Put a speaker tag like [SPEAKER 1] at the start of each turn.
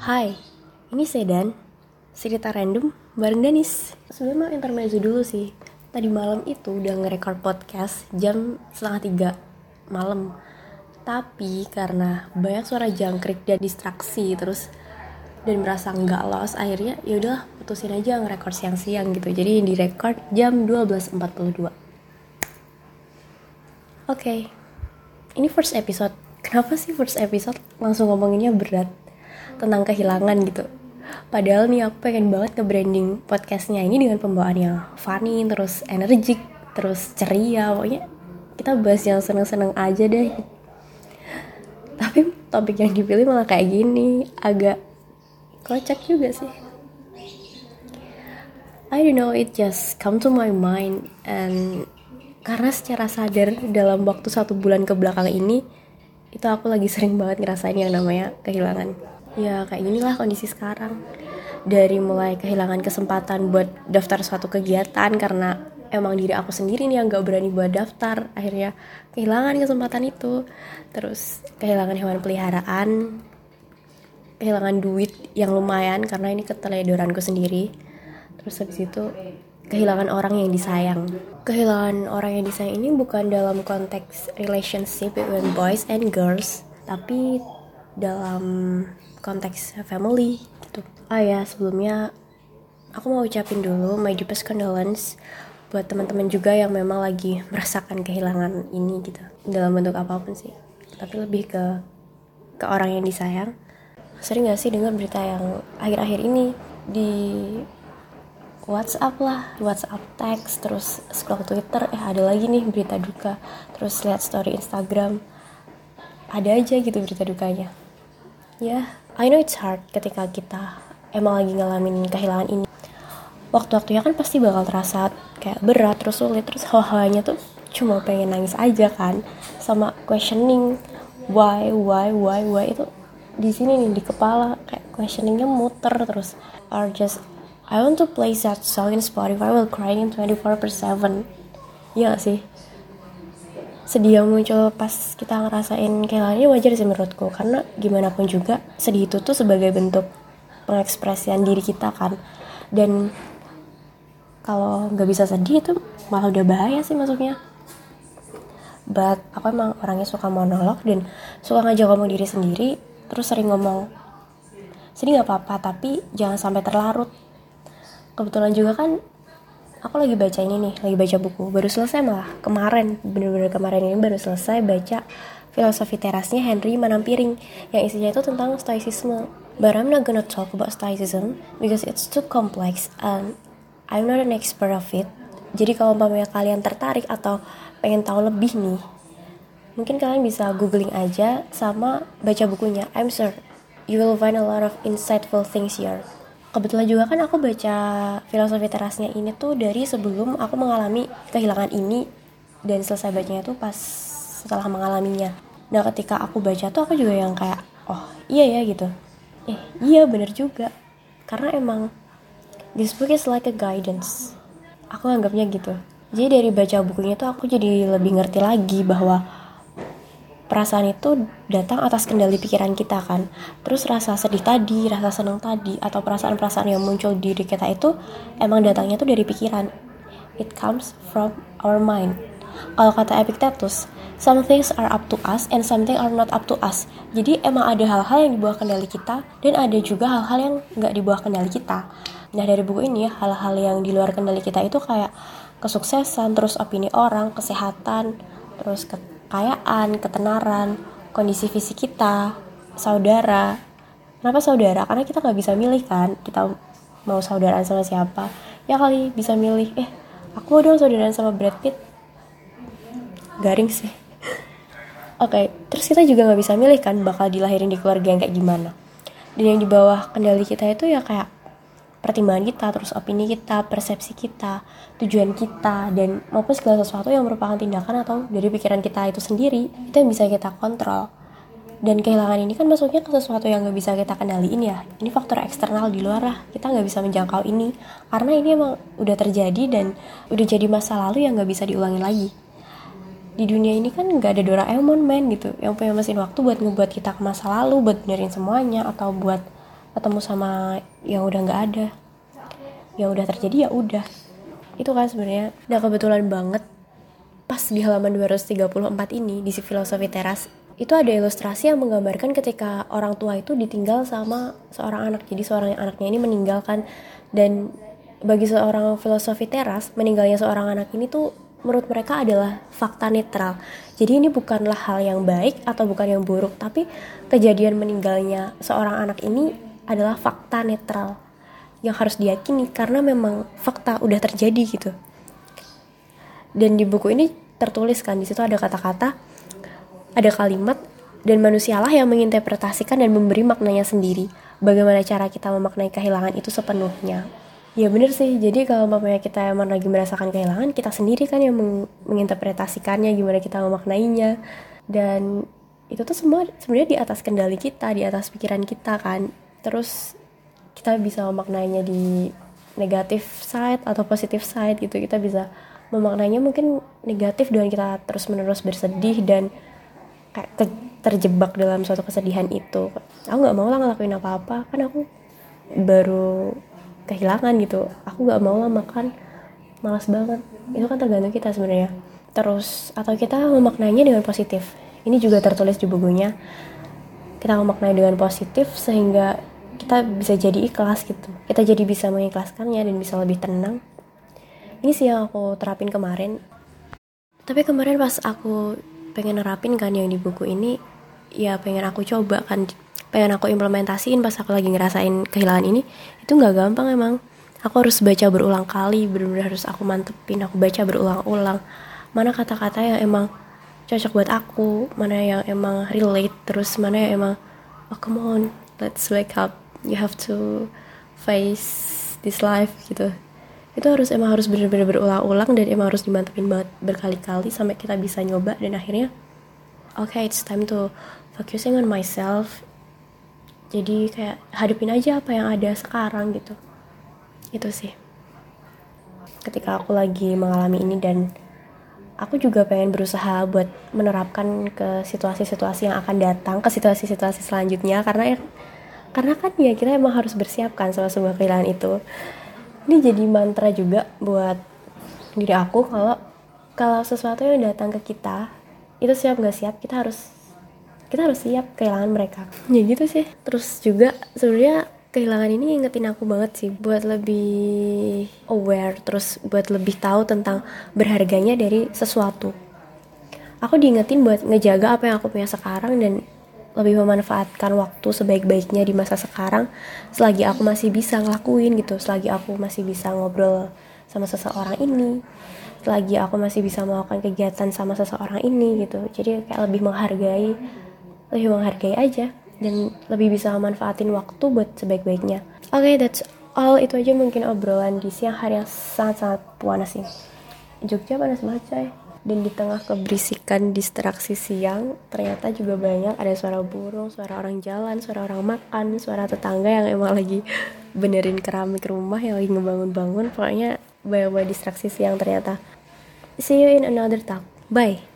[SPEAKER 1] Hai, ini Sedan Cerita random bareng Danis Sebelumnya mau intermezzo dulu sih. Tadi malam itu udah nge-record podcast jam setengah tiga malam. Tapi karena banyak suara jangkrik dan distraksi Terus dan merasa nggak lost Akhirnya yaudah putusin aja nge-record siang-siang gitu. Jadi di-record jam 12.42 Oke, okay. ini first episode. Kenapa sih first episode? Langsung ngomonginnya berat? Tentang kehilangan gitu. Padahal nih aku pengen banget ke branding podcastnya ini dengan pembawaan yang funny terus energik terus ceria. Pokoknya kita bahas yang seneng-seneng aja deh. Tapi topik yang dipilih malah kayak gini agak kocak juga sih. I don't know it just come to my mind. And karena secara sadar dalam waktu satu bulan ke belakang ini itu aku lagi sering banget ngerasain yang namanya kehilangan ya kayak ginilah kondisi sekarang. Dari mulai kehilangan kesempatan buat daftar suatu kegiatan karena emang diri aku sendiri nih yang gak berani buat daftar akhirnya kehilangan kesempatan itu. Terus kehilangan hewan peliharaan kehilangan duit yang lumayan karena ini keteledoranku sendiri. Terus habis itu kehilangan orang yang disayang. Kehilangan orang yang disayang ini bukan dalam konteks relationship between boys and girls tapi dalam konteks family gitu. Ah ya sebelumnya aku mau ucapin dulu my deepest condolence buat teman-teman juga yang memang lagi merasakan kehilangan ini gitu. Dalam bentuk apa pun sih. Tapi lebih ke ke orang yang disayang. Sering gak sih dengar berita yang akhir-akhir ini di WhatsApp lah WhatsApp teks terus scroll Twitter eh ada lagi nih berita duka. Terus lihat story Instagram. Ada aja gitu berita dukanya. Ya I know it's hard ketika kita emang lagi ngalamin kehilangan ini. Waktu-waktunya kan pasti bakal terasa kayak berat terus sulit terus hal-halnya tuh cuma pengen nangis aja kan. Sama questioning why why why why itu di sini nih di kepala. Kayak questioningnya muter terus. Or just I want to play that song in Spotify while crying 24 per 7 iya gak sih sedih yang muncul pas kita ngerasain kehilangannya wajar sih menurutku. Karena gimana pun juga sedih itu tuh sebagai bentuk pengekspresian diri kita kan. Dan kalau nggak bisa sedih itu malah udah bahaya sih masuknya. But aku emang orangnya suka monolog dan suka ngajak ngomong diri sendiri terus sering ngomong sedih nggak apa-apa tapi jangan sampai terlarut. Kebetulan juga kan aku lagi baca ini nih lagi baca buku. Baru selesai malah. Kemarin bener-bener kemarin ini baru selesai baca filosofi terasnya Henry Manampiring yang isinya itu tentang stoicisme. But I'm not gonna talk about stoicism because it's too complex and I'm not an expert of it. Jadi kalau umpamanya kalian tertarik atau pengen tahu lebih nih mungkin kalian bisa googling aja sama baca bukunya. I'm sure you will find a lot of insightful things here kebetulan juga kan aku baca filosofi terasnya ini tuh dari sebelum aku mengalami kehilangan ini dan selesai bacanya tuh pas setelah mengalaminya. Nah ketika aku baca tuh aku juga yang kayak oh iya ya gitu. Eh iya bener juga. Karena emang this book is like a guidance. Aku anggapnya gitu. Jadi dari baca bukunya tuh aku jadi lebih ngerti lagi bahwa perasaan itu datang atas kendali pikiran kita kan? Terus rasa sedih tadi rasa senang tadi atau perasaan-perasaan yang muncul di diri kita itu emang datangnya tuh dari pikiran. It comes from our mind. Kalau kata Epictetus some things are up to us and something are not up to us. Jadi emang ada hal-hal yang dibawa kendali kita dan ada juga hal-hal yang nggak dibawa kendali kita. Nah dari buku ini hal-hal yang di luar kendali kita itu kayak kesuksesan terus opini orang kesehatan terus ke kekayaan, ketenaran, kondisi fisik kita, saudara. Kenapa saudara? Karena kita nggak bisa milih kan, kita mau saudaraan sama siapa. Ya kali bisa milih, eh aku mau dong saudaraan sama Brad Pitt. Garing sih. Oke, okay, terus kita juga nggak bisa milih kan bakal dilahirin di keluarga yang kayak gimana. Dan yang di bawah kendali kita itu ya kayak pertimbangan kita, terus opini kita, persepsi kita, tujuan kita, dan maupun segala sesuatu yang merupakan tindakan atau dari pikiran kita itu sendiri, itu yang bisa kita kontrol. Dan kehilangan ini kan masuknya ke sesuatu yang gak bisa kita kendaliin ya. Ini faktor eksternal di luar lah, kita gak bisa menjangkau ini. Karena ini emang udah terjadi dan udah jadi masa lalu yang gak bisa diulangi lagi. Di dunia ini kan gak ada Doraemon men gitu, yang punya mesin waktu buat ngebuat kita ke masa lalu, buat benerin semuanya, atau buat ketemu sama yang udah nggak ada. Yang udah terjadi ya udah. Itu kan sebenarnya nah kebetulan banget. Pas di halaman 234 ini di filosofi teras itu ada ilustrasi yang menggambarkan ketika orang tua itu ditinggal sama seorang anak. Jadi seorang anaknya ini meninggalkan. Dan bagi seorang filosofi teras meninggalnya seorang anak ini tuh menurut mereka adalah fakta netral. Jadi ini bukanlah hal yang baik atau bukan yang buruk tapi kejadian meninggalnya seorang anak ini adalah fakta netral yang harus diyakini karena memang fakta udah terjadi gitu dan di buku ini tertulis kan di situ ada kata-kata ada kalimat dan manusialah yang menginterpretasikan dan memberi maknanya sendiri. Bagaimana cara kita memaknai kehilangan itu sepenuhnya. Ya bener sih, jadi kalau mamanya kita emang lagi merasakan kehilangan, kita sendiri kan yang meng menginterpretasikannya, gimana kita memaknainya. Dan itu tuh semua sebenarnya di atas kendali kita, di atas pikiran kita kan. Terus kita bisa memaknainya di negatif side atau positif side gitu. Kita bisa memaknainya mungkin negatif dengan kita terus-menerus bersedih dan kayak terjebak dalam suatu kesedihan itu. Aku nggak mau lah ngelakuin apa-apa. Kan aku baru kehilangan gitu. Aku nggak mau lah makan. Malas banget. Itu kan tergantung kita sebenarnya. Terus atau kita memaknainya dengan positif. Ini juga tertulis di bukunya. Kita memaknai dengan positif sehingga kita bisa jadi ikhlas gitu. Kita jadi bisa mengikhlaskannya dan bisa lebih tenang. Ini sih yang aku terapin kemarin. Tapi kemarin pas aku pengen nerapin kan yang di buku ini ya pengen aku coba kan pengen aku implementasiin pas aku lagi ngerasain kehilangan ini itu nggak gampang emang. Aku harus baca berulang kali benar-benar harus aku mantepin aku baca berulang-ulang. Mana kata-kata yang emang cocok buat aku mana yang emang relate terus mana yang emang oh come on let's wake up you have to face this life gitu. Itu harus emang harus bener-bener berulang-ulang dan emang harus dimantepin banget berkali-kali sampai kita bisa nyoba dan akhirnya oke okay, it's time to focusing on myself. Jadi kayak hadapin aja apa yang ada sekarang gitu. Itu sih. Ketika aku lagi mengalami ini dan aku juga pengen berusaha buat menerapkan ke situasi-situasi yang akan datang ke situasi-situasi selanjutnya karena ya karena kan ya kita emang harus bersiapkan sama sebuah kehilangan itu. Ini jadi mantra juga buat diri aku kalau kalau sesuatu yang datang ke kita itu siap nggak siap kita harus kita harus siap kehilangan mereka. Ya gitu sih. Terus juga sebenarnya kehilangan ini ingetin aku banget sih buat lebih aware terus buat lebih tahu tentang berharganya dari sesuatu. Aku diingetin buat ngejaga apa yang aku punya sekarang dan lebih memanfaatkan waktu sebaik-baiknya di masa sekarang selagi aku masih bisa ngelakuin gitu selagi aku masih bisa ngobrol sama seseorang ini selagi aku masih bisa melakukan kegiatan sama seseorang ini gitu. Jadi kayak lebih menghargai lebih menghargai aja dan lebih bisa memanfaatin waktu buat sebaik-baiknya. Oke okay, that's all. Itu aja mungkin obrolan di siang hari yang sangat-sangat panas sih Jogja panas banget coy dan di tengah keberisikan distraksi siang ternyata juga banyak ada suara burung, suara orang jalan, suara orang makan, suara tetangga yang emang lagi benerin keramik rumah yang lagi ngebangun-bangun. Pokoknya banyak banget distraksi siang ternyata. See you in another talk. Bye